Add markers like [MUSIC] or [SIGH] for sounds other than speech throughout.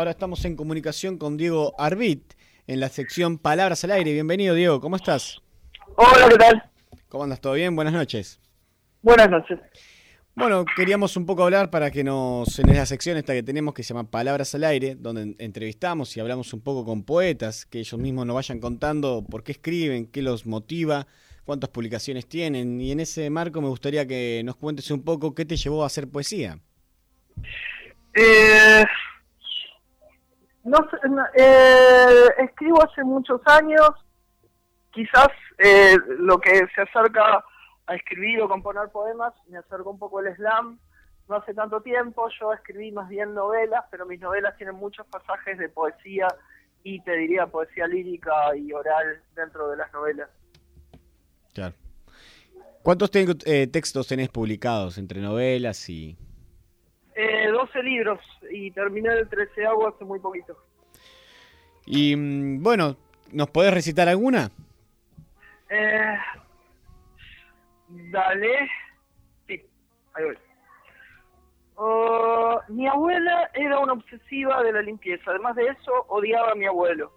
Ahora estamos en comunicación con Diego Arbit en la sección Palabras al Aire. Bienvenido, Diego. ¿Cómo estás? Hola, ¿qué tal? ¿Cómo andas? ¿Todo bien? Buenas noches. Buenas noches. Bueno, queríamos un poco hablar para que nos, en esa sección esta que tenemos que se llama Palabras al Aire, donde entrevistamos y hablamos un poco con poetas, que ellos mismos nos vayan contando por qué escriben, qué los motiva, cuántas publicaciones tienen. Y en ese marco me gustaría que nos cuentes un poco qué te llevó a hacer poesía. Eh, no eh, escribo hace muchos años, quizás eh, lo que se acerca a escribir o componer poemas, me acerca un poco el slam, no hace tanto tiempo, yo escribí más bien novelas, pero mis novelas tienen muchos pasajes de poesía y te diría poesía lírica y oral dentro de las novelas. Claro. ¿Cuántos eh, textos tenés publicados entre novelas y...? Eh, 12 libros y terminé el 13 hace muy poquito. Y mm, bueno, ¿nos podés recitar alguna? Eh, dale. Sí, ahí voy. Oh, mi abuela era una obsesiva de la limpieza. Además de eso, odiaba a mi abuelo.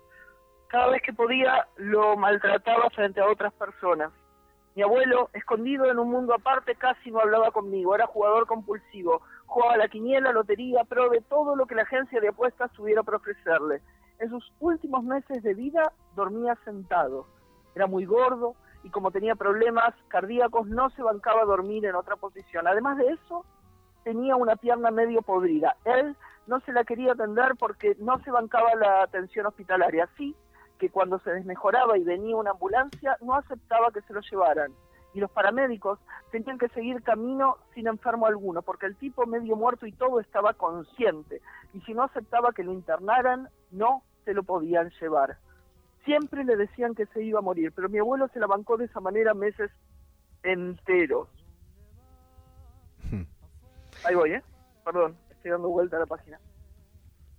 Cada vez que podía, lo maltrataba frente a otras personas. Mi abuelo, escondido en un mundo aparte, casi no hablaba conmigo. Era jugador compulsivo. Jugaba la quiniela, lotería, pro de todo lo que la agencia de apuestas tuviera para ofrecerle. En sus últimos meses de vida dormía sentado. Era muy gordo y como tenía problemas cardíacos no se bancaba a dormir en otra posición. Además de eso, tenía una pierna medio podrida. Él no se la quería atender porque no se bancaba la atención hospitalaria. Así que cuando se desmejoraba y venía una ambulancia, no aceptaba que se lo llevaran. Y los paramédicos tenían que seguir camino sin enfermo alguno, porque el tipo medio muerto y todo estaba consciente. Y si no aceptaba que lo internaran, no se lo podían llevar. Siempre le decían que se iba a morir, pero mi abuelo se la bancó de esa manera meses enteros. Hmm. Ahí voy, ¿eh? Perdón, estoy dando vuelta a la página.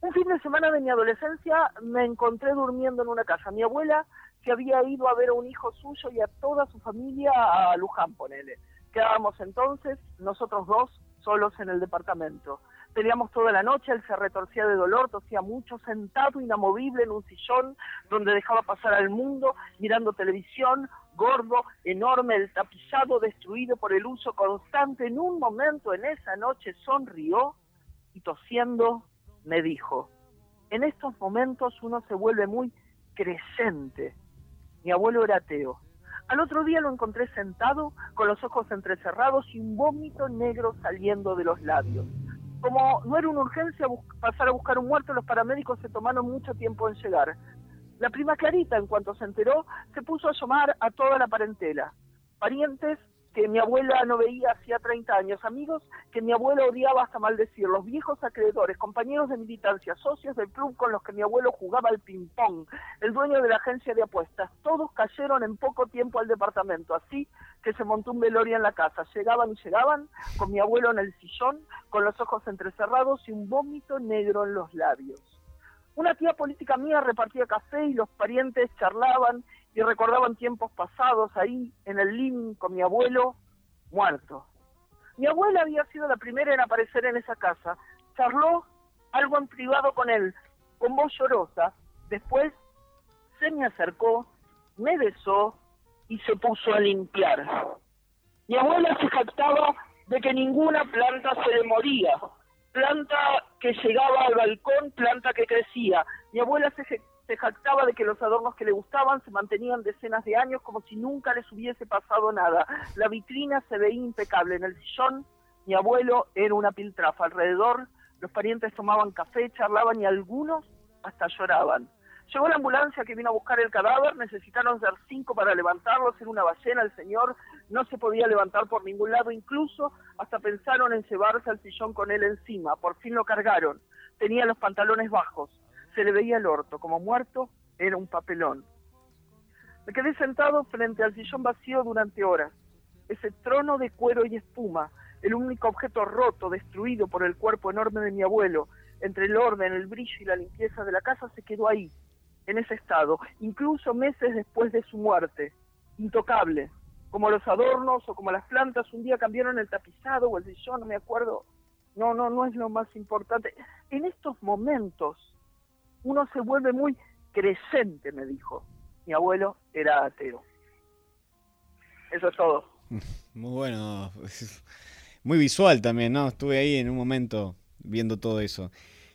Un fin de semana de mi adolescencia me encontré durmiendo en una casa. Mi abuela se había ido a ver a un hijo suyo y a toda su familia a Luján, ponele. Quedábamos entonces nosotros dos solos en el departamento. Teníamos toda la noche, él se retorcía de dolor, tosía mucho, sentado inamovible en un sillón donde dejaba pasar al mundo, mirando televisión, gordo, enorme, el tapizado destruido por el uso constante. En un momento en esa noche sonrió y tosiendo me dijo, en estos momentos uno se vuelve muy creyente. Mi abuelo era ateo. Al otro día lo encontré sentado, con los ojos entrecerrados y un vómito negro saliendo de los labios como no era una urgencia pasar a buscar un muerto, los paramédicos se tomaron mucho tiempo en llegar. La prima Clarita, en cuanto se enteró, se puso a llamar a toda la parentela, parientes que mi abuela no veía hacía 30 años, amigos que mi abuelo odiaba hasta maldecir, los viejos acreedores, compañeros de militancia, socios del club con los que mi abuelo jugaba al ping-pong, el dueño de la agencia de apuestas, todos cayeron en poco tiempo al departamento, así que se montó un velorio en la casa. Llegaban y llegaban, con mi abuelo en el sillón, con los ojos entrecerrados y un vómito negro en los labios. Una tía política mía repartía café y los parientes charlaban y recordaban tiempos pasados ahí en el living con mi abuelo muerto. Mi abuela había sido la primera en aparecer en esa casa. Charló algo en privado con él, con voz llorosa. Después se me acercó, me besó y se puso a limpiar. Mi abuela se jactaba de que ninguna planta se le moría. Planta que llegaba al balcón, planta que crecía. Mi abuela se se jactaba de que los adornos que le gustaban se mantenían decenas de años como si nunca les hubiese pasado nada. La vitrina se veía impecable. En el sillón, mi abuelo era una piltrafa. Alrededor, los parientes tomaban café, charlaban y algunos hasta lloraban. Llegó la ambulancia que vino a buscar el cadáver, necesitaron ser cinco para levantarlo, ser una ballena, el señor no se podía levantar por ningún lado, incluso hasta pensaron en llevarse al sillón con él encima, por fin lo cargaron, tenía los pantalones bajos, se le veía el orto, como muerto, era un papelón. Me quedé sentado frente al sillón vacío durante horas. Ese trono de cuero y espuma, el único objeto roto, destruido por el cuerpo enorme de mi abuelo, entre el orden, el brillo y la limpieza de la casa, se quedó ahí, en ese estado, incluso meses después de su muerte, intocable, como los adornos o como las plantas un día cambiaron el tapizado o el sillón, no me acuerdo. No, no, no es lo más importante. En estos momentos uno se vuelve muy creyente, me dijo. Mi abuelo era ateo. Eso es todo. [LAUGHS] Muy bueno. [LAUGHS] Muy visual también, ¿no? Estuve ahí en un momento viendo todo eso.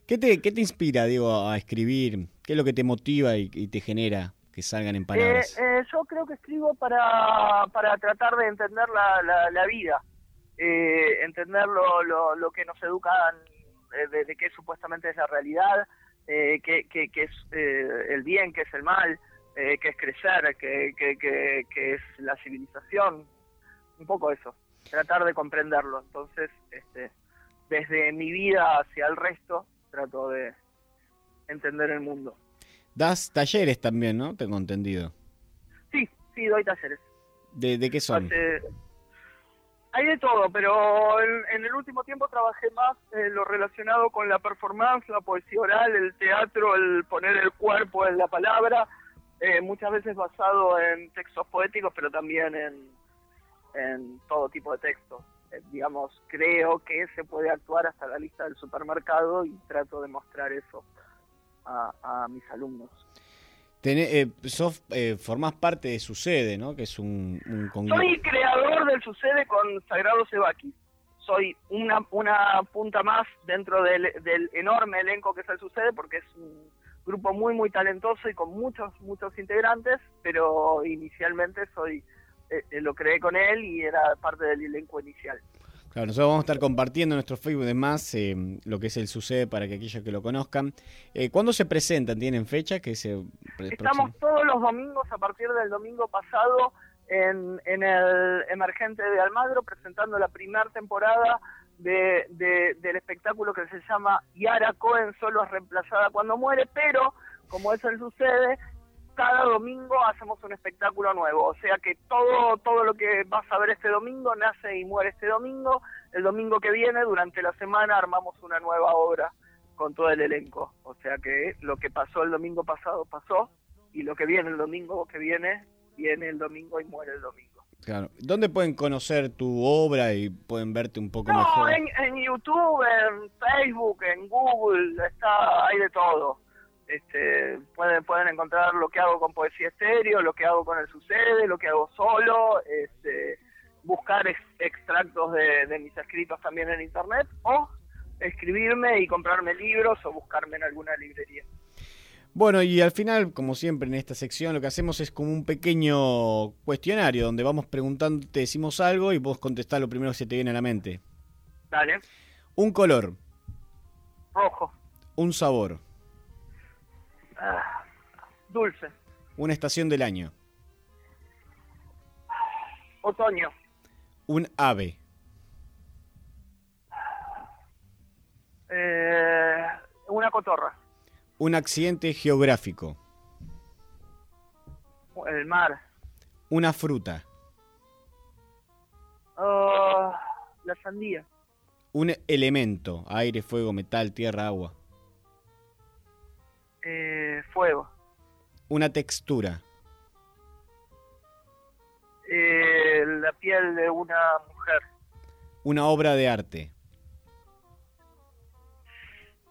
¿Qué te, qué te inspira, digo, a escribir? ¿Qué es lo que te motiva y, te genera que salgan en palabras? Eh, eh, yo creo que escribo para, para tratar de entender la, la, vida, eh, entender lo, lo, que nos educan de, de qué supuestamente es la realidad, eh, qué, es el bien, qué es el mal, qué es crecer, qué, qué es la civilización, un poco eso, tratar de comprenderlo. Entonces, este, desde mi vida hacia el resto, trato de entender el mundo. Das talleres también, ¿no? Tengo entendido. Sí, sí, doy talleres. ¿De, qué son? Hay de todo, pero en, el último tiempo trabajé más en lo relacionado con la performance, la poesía oral, el teatro, el poner el cuerpo en la palabra, eh, muchas veces basado en textos poéticos, pero también en, en todo tipo de textos. Eh, digamos, creo que se puede actuar hasta la lista del supermercado y trato de mostrar eso a, mis alumnos. Tené, eh, eh, formás parte de Sucede, ¿no? Que es un, Soy creador del Sucede con Sagrado Sebaki. Soy una, una punta más dentro del, del enorme elenco que es el Sucede porque es un grupo muy, muy talentoso y con muchos, muchos integrantes, pero inicialmente soy eh, eh, lo creé con él y era parte del elenco inicial. Claro, nosotros vamos a estar compartiendo en nuestro Facebook de más eh, lo que es el Sucede para que aquellos que lo conozcan. ¿Cuándo se presentan? ¿Tienen fecha? que se Estamos todos los domingos a partir del domingo pasado en, en el Emergente de Almagro presentando la primera temporada de, del espectáculo que se llama Yara Cohen solo es reemplazada cuando muere, pero como eso sucede, cada domingo hacemos un espectáculo nuevo, o sea que todo todo lo que vas a ver este domingo nace y muere este domingo, el domingo que viene durante la semana armamos una nueva obra con todo el elenco, o sea que lo que pasó el domingo pasado pasó y lo que viene el domingo que viene viene el domingo y muere el domingo. Claro. ¿Dónde pueden conocer tu obra y pueden verte un poco mejor? En, en YouTube, en Facebook, en Google, está hay de todo este, pueden, pueden encontrar lo que hago con Poesía Estéreo, lo que hago con El Sucede, lo que hago solo, este, buscar extractos de, mis escritos también en Internet o escribirme y comprarme libros o buscarme en alguna librería. Bueno, y al final, como siempre en esta sección, lo que hacemos es como un pequeño cuestionario donde vamos preguntando, te decimos algo y vos contestás lo primero que se te viene a la mente. Dale. Un color. Rojo. Un sabor. Ah, dulce. Una estación del año. Otoño. Un ave. Eh, una cotorra. Un accidente geográfico. El mar. Una fruta. Ah, la sandía. Un elemento. Aire, fuego, metal, tierra, agua. Eh, fuego. Una textura. Eh, la piel de una mujer. Una obra de arte.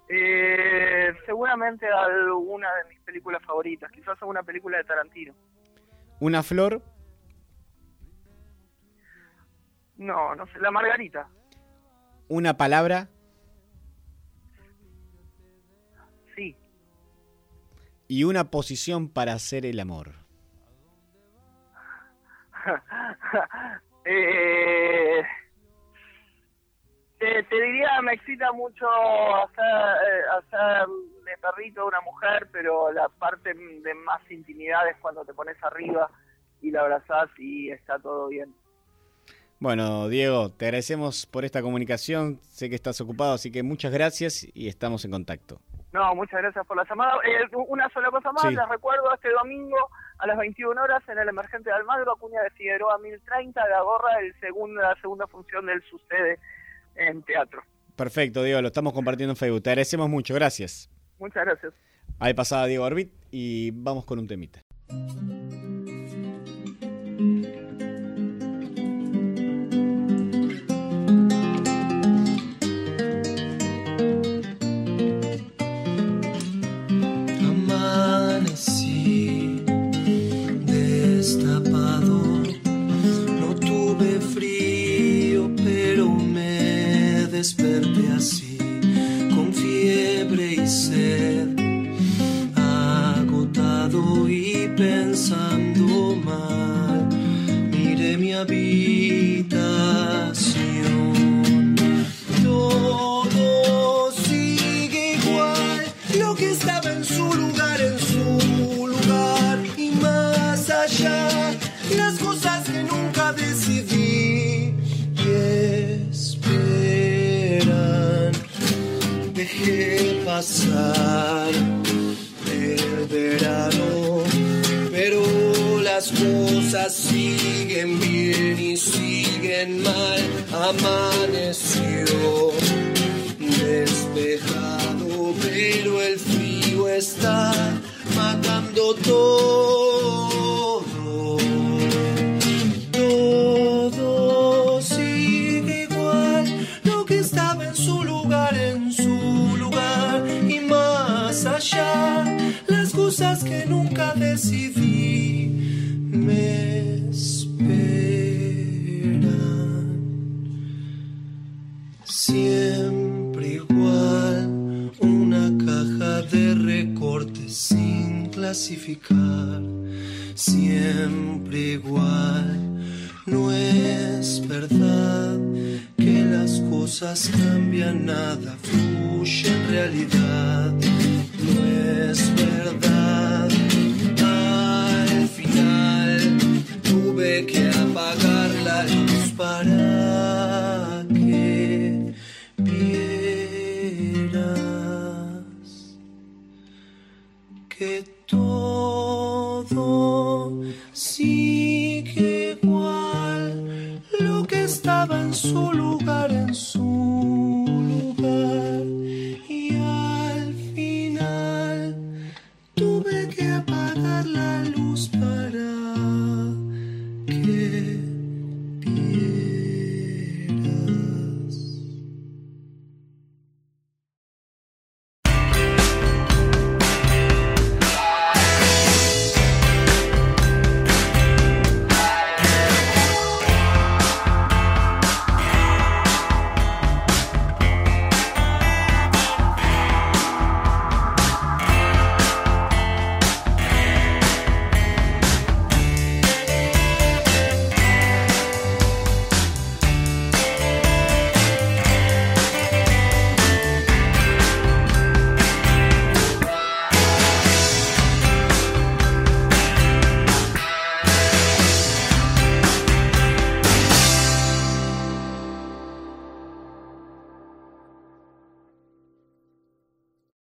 Eh, seguramente alguna de mis películas favoritas, quizás alguna película de Tarantino. ¿Una flor? No, no sé, la margarita. ¿Una palabra? Y una posición para hacer el amor. [LAUGHS] eh, te, diría, me excita mucho hacer, eh, hacer de perrito una mujer, pero la parte de más intimidad es cuando te pones arriba y la abrazás y está todo bien. Bueno, Diego, te agradecemos por esta comunicación. Sé que estás ocupado, así que muchas gracias y estamos en contacto. No, muchas gracias por la llamada. Eh, una sola cosa más, les recuerdo este domingo a las 21 horas en el Emergente de Almagro, Acuña de Figueroa 1030, la gorra, el segundo, la segunda función del Sucede en teatro. Perfecto, Diego, lo estamos compartiendo en Facebook. Te agradecemos mucho, gracias. Muchas gracias. Ahí pasaba Diego Arbit y vamos con un temita. El verano, pero las cosas siguen bien y siguen mal. Amaneció despejado, pero el frío está matando todo. Siempre igual, no es verdad que las cosas cambian, nada fluye en realidad. No es verdad, al final tuve que apagar la luz para que vieras que todo sigue igual, lo que estaba en su lugar,